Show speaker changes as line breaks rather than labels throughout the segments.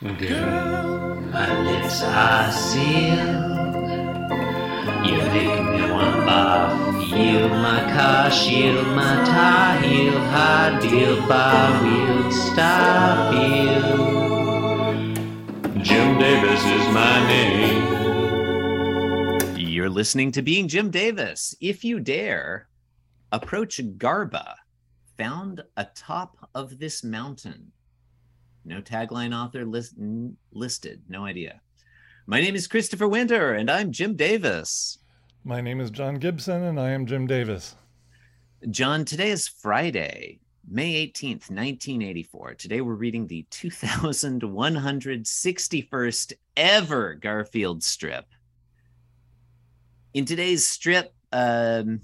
Girl, my lips are sealed. You make me want barf. Yield my car, shield my tie, heel, high deal, bar wheel, stop you. Jim Davis is my name.
You're listening to Being Jim Davis. If you dare, approach Garba, found atop of this mountain. No tagline author list, listed, no idea. My name is Christopher Winter, and I'm Jim Davis.
My name is John Gibson, and I am Jim Davis.
John, today is Friday, May 18th, 1984. Today we're reading the 2161st ever Garfield strip. In today's strip, um,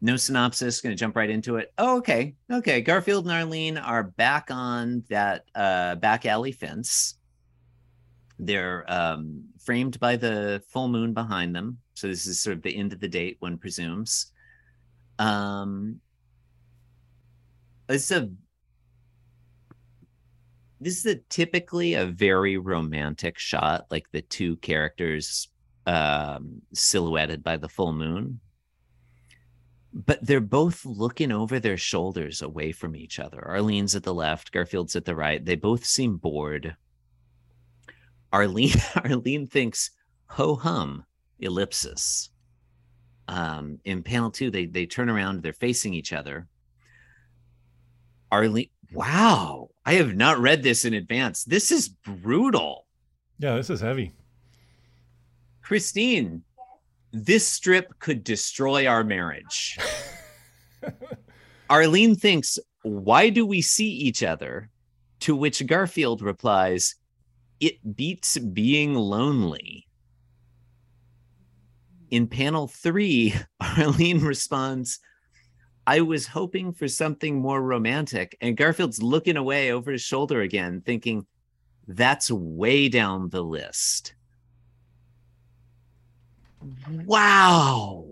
no synopsis, going to jump right into it. Oh, okay. Okay. Garfield and Arlene are back on that uh, back alley fence. They're um, framed by the full moon behind them. So this is sort of the end of the date, one presumes. Um, it's a this is a typically a very romantic shot, like the two characters um, silhouetted by the full moon. But they're both looking over their shoulders away from each other. Arlene's at the left, Garfield's at the right. They both seem bored. Arlene Arlene thinks ho hum ellipsis. Um, in panel two, they they turn around, they're facing each other. Arlene, wow, I have not read this in advance. This is brutal.
Yeah, this is heavy.
Christine, this strip could destroy our marriage. Arlene thinks, why do we see each other? To which Garfield replies, it beats being lonely. In panel three, Arlene responds, I was hoping for something more romantic. And Garfield's looking away over his shoulder again, thinking, that's way down the list. Wow.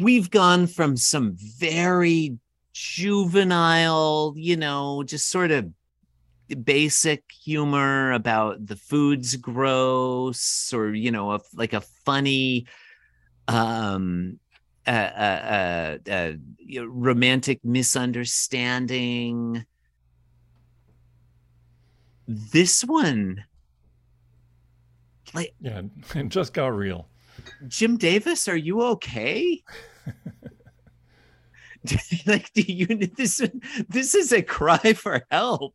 We've gone from some very juvenile, you know, just sort of basic humor about the food's gross or you know a, like a funny um uh romantic misunderstanding this one like
yeah it just got real
jim davis are you okay like do you this this is a cry for help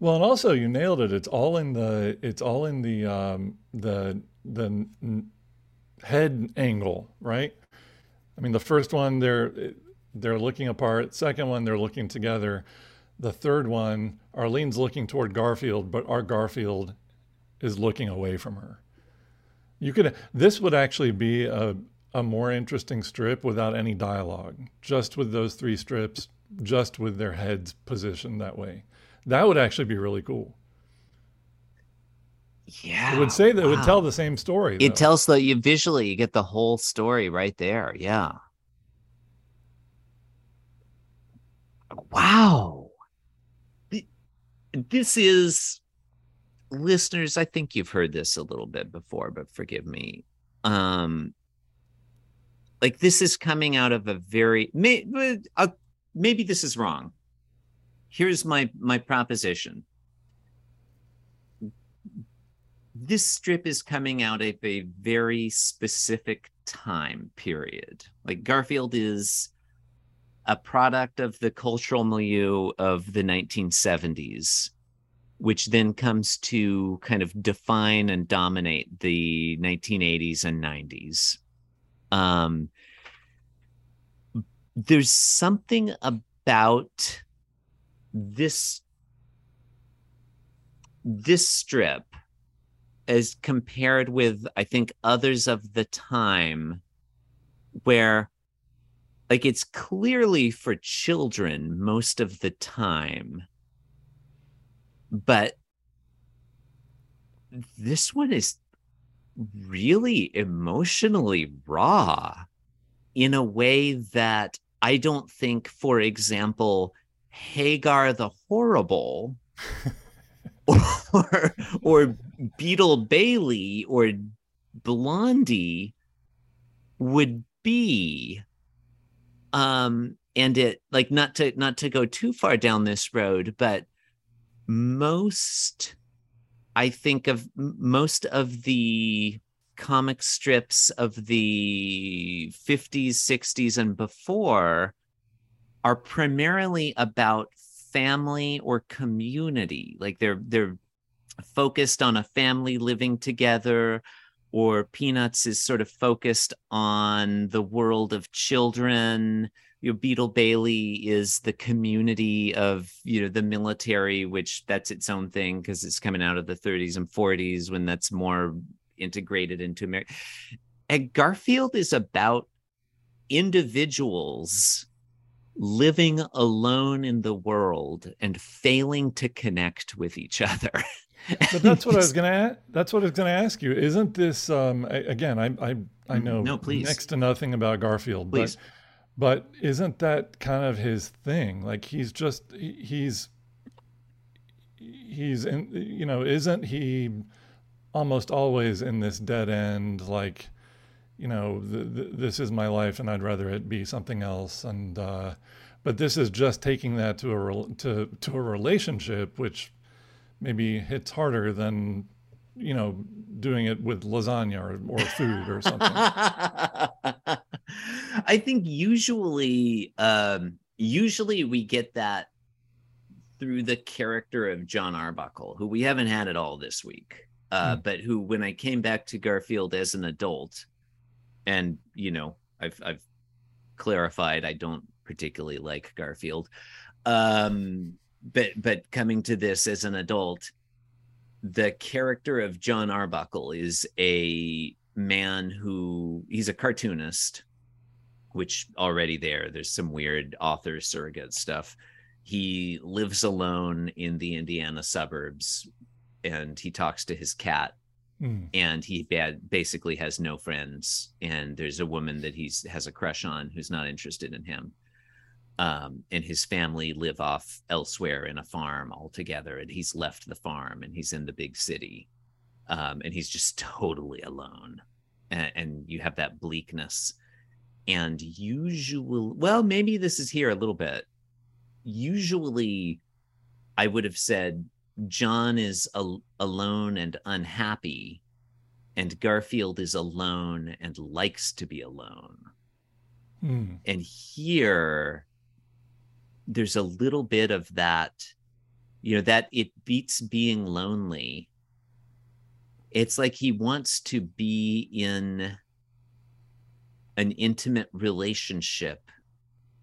well, and also you nailed it. It's all in the it's all in the um, the the head angle, right? I mean, the first one they're they're looking apart. Second one they're looking together. The third one, Arlene's looking toward Garfield, but our Garfield is looking away from her. You could this would actually be a a more interesting strip without any dialogue, just with those three strips, just with their heads positioned that way. That would actually be really cool.
Yeah.
It would say that wow. it would tell the same story.
Though. It tells that you visually you get the whole story right there. Yeah. Wow. This is listeners, I think you've heard this a little bit before, but forgive me. Um like this is coming out of a very uh, maybe this is wrong. Here's my my proposition. This strip is coming out of a very specific time period. Like garfield is a product of the cultural milieu of the 1970s which then comes to kind of define and dominate the 1980s and 90s um, there's something about this this strip as compared with i think others of the time where like it's clearly for children most of the time but this one is really emotionally raw in a way that i don't think for example Hagar the Horrible or or Beetle Bailey or Blondie would be. Um, and it like not to not to go too far down this road, but most I think of most of the comic strips of the 50s, 60s, and before are primarily about family or community. Like they're they're focused on a family living together, or Peanuts is sort of focused on the world of children you know, Beetle Bailey is the community of you know the military, which that's its own thing because it's coming out of the 30s and 40s when that's more integrated into America. And Garfield is about individuals living alone in the world and failing to connect with each other.
but that's what I was gonna. That's what I was gonna ask you. Isn't this um, again? I I I mm, know
no, please.
next to nothing about Garfield,
please.
but but isn't that kind of his thing? Like he's just he's he's in you know isn't he almost always in this dead end like you know this is my life and I'd rather it be something else and uh, but this is just taking that to a to to a relationship which maybe hits harder than you know doing it with lasagna or, or food or something
I think usually, um, usually we get that through the character of Jon Arbuckle, who we haven't had at all this week. Uh, mm. but who, when I came back to Garfield as an adult, and you know, I've I've clarified I don't particularly like Garfield, um, but but coming to this as an adult, the character of Jon Arbuckle is a man who he's a cartoonist which already there there's some weird author surrogate stuff. He lives alone in the indiana suburbs and he talks to his cat mm. and he bad, basically has no friends and there's a woman that he's has a crush on who's not interested in him. Um, and his family live off elsewhere in a farm altogether and he's left the farm and he's in the big city. Um, and he's just totally alone. And, and you have that bleakness and usually well maybe this is here a little bit. Usually i would have said jon is al- alone and unhappy and garfield is alone and likes to be alone. Hmm. and here there's a little bit of that you know that it beats being lonely. It's like he wants to be in an intimate relationship,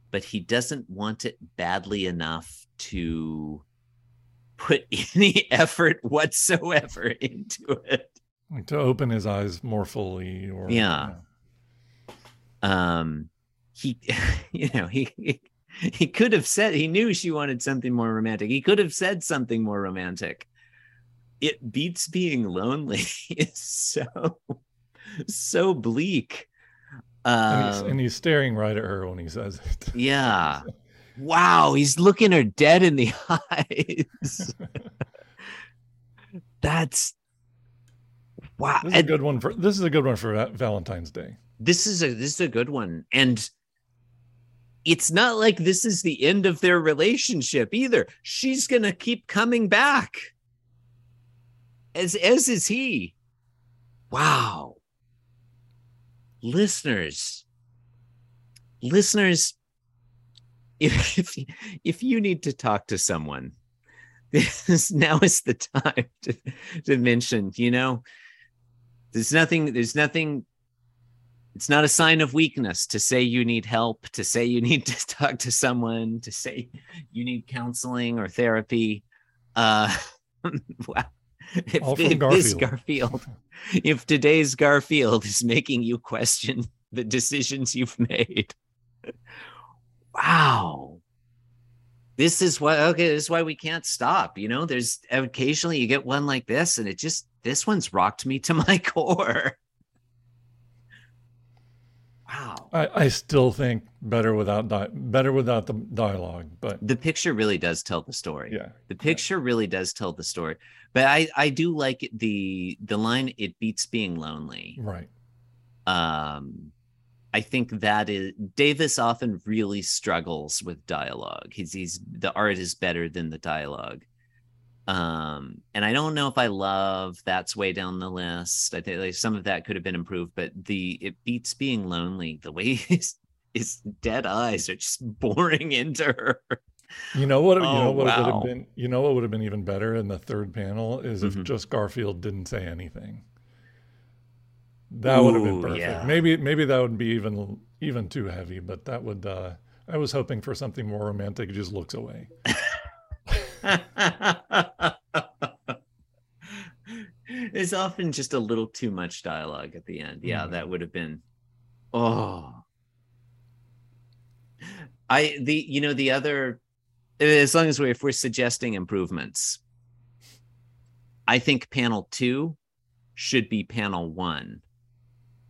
but he doesn't want it badly enough to put any effort whatsoever into it.
Like to open his eyes more fully or
yeah. yeah. Um he you know, he he could have said he knew she wanted something more romantic. He could have said something more romantic. It beats being lonely. it's so so bleak
and, he's, and um, he's staring right at her when he says it.
Yeah. wow, he's looking her dead in the eyes. That's wow.
This is a good one for this is a good one for Valentine's Day.
This is a this is a good one. And it's not like this is the end of their relationship either. She's gonna keep coming back. As as is he. Wow listeners, listeners, if, if, if you need to talk to someone, this now is the time to, to mention, you know, there's nothing, there's nothing, it's not a sign of weakness to say you need help, to say you need to talk to someone, to say you need counseling or therapy. Uh, wow. If,
All from Garfield. this
Garfield if today's Garfield is making you question the decisions you've made. wow. This is why okay, this is why we can't stop. You know, there's occasionally you get one like this, and it just this one's rocked me to my core. Wow.
I, I still think better without di- better without the dialogue, but
the picture really does tell the story.
yeah,
The picture really does tell the story. But I I do like the the line it beats being lonely.
right.
Um I think that is Davis often really struggles with dialogue. He's he's the art is better than the dialogue. Um and I don't know if I love that's way down the list. I think like some of that could have been improved, but the it beats being lonely. The way his his dead eyes are just boring into her.
You know what? you
Oh,
know what would have been. You know what would have been even better in the third panel is if
Mhm.
just Garfield didn't say anything. That would have been perfect.
yeah.
Maybe maybe that would be even even too heavy, but that would. uh I was hoping for something more romantic. He just looks away.
There's often just a little too much dialogue at the end. Yeah,
Mhm.
that would have been oh. I the you know the other as long as we if we're suggesting improvements, I think panel 2 should be panel 1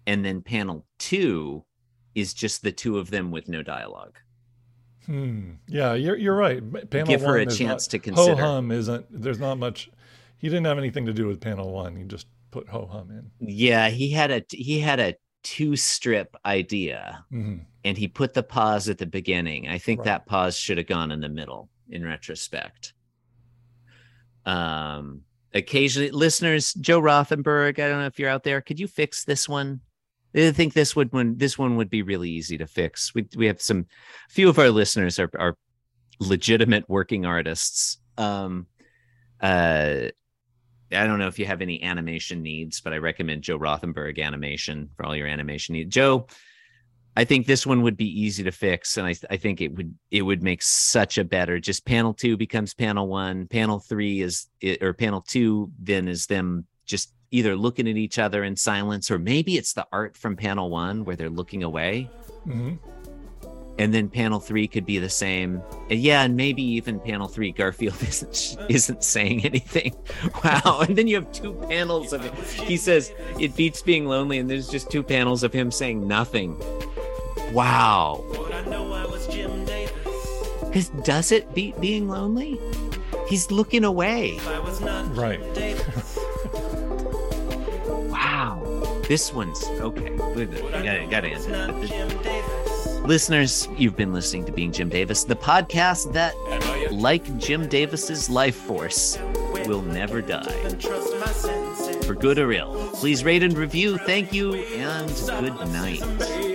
and then panel 2 is just the two of them with no dialogue.
Hmm. Yeah, you're you're right. Panel
Give her a chance
not-
to consider.
Ho hum isn't. There's not much. He didn't have anything to do with panel one. He just put ho hum in.
Yeah, he had a he had a two strip idea
hmm
and he put the pause at the beginning. I think
Right.
that pause should have gone in the middle in retrospect. Um occasionally listeners, Joe Rothenberg, I don't know if you're out there, could you fix this one? I think this would one this one would be really easy to fix. We we have some few of our listeners are are legitimate working artists. Um uh I don't know if you have any animation needs, but I recommend Joe Rothenberg animation for all your animation needs. Joe, I think this one would be easy to fix, and I, I think it would it would make such a better. Just panel two becomes panel one. Panel three is or panel two then is them just either looking at each other in silence, or maybe it's the art from panel one where they're looking away,
hmm
and then panel three could be the same. And yeah, and maybe even panel three, Garfield isn't isn't saying anything. Wow! And then you have two panels of it. He says it beats being lonely, and there's just two panels of him saying nothing. Wow! Because does it beat being lonely? He's looking away.
Right.
Wow. This one's okay. Good. Gotta, gotta answer. Listeners, you've been listening to Being Jim Davis, the podcast that, like Jim Davis's life force, will never die. For good or ill. Please rate and review. Thank you and good night.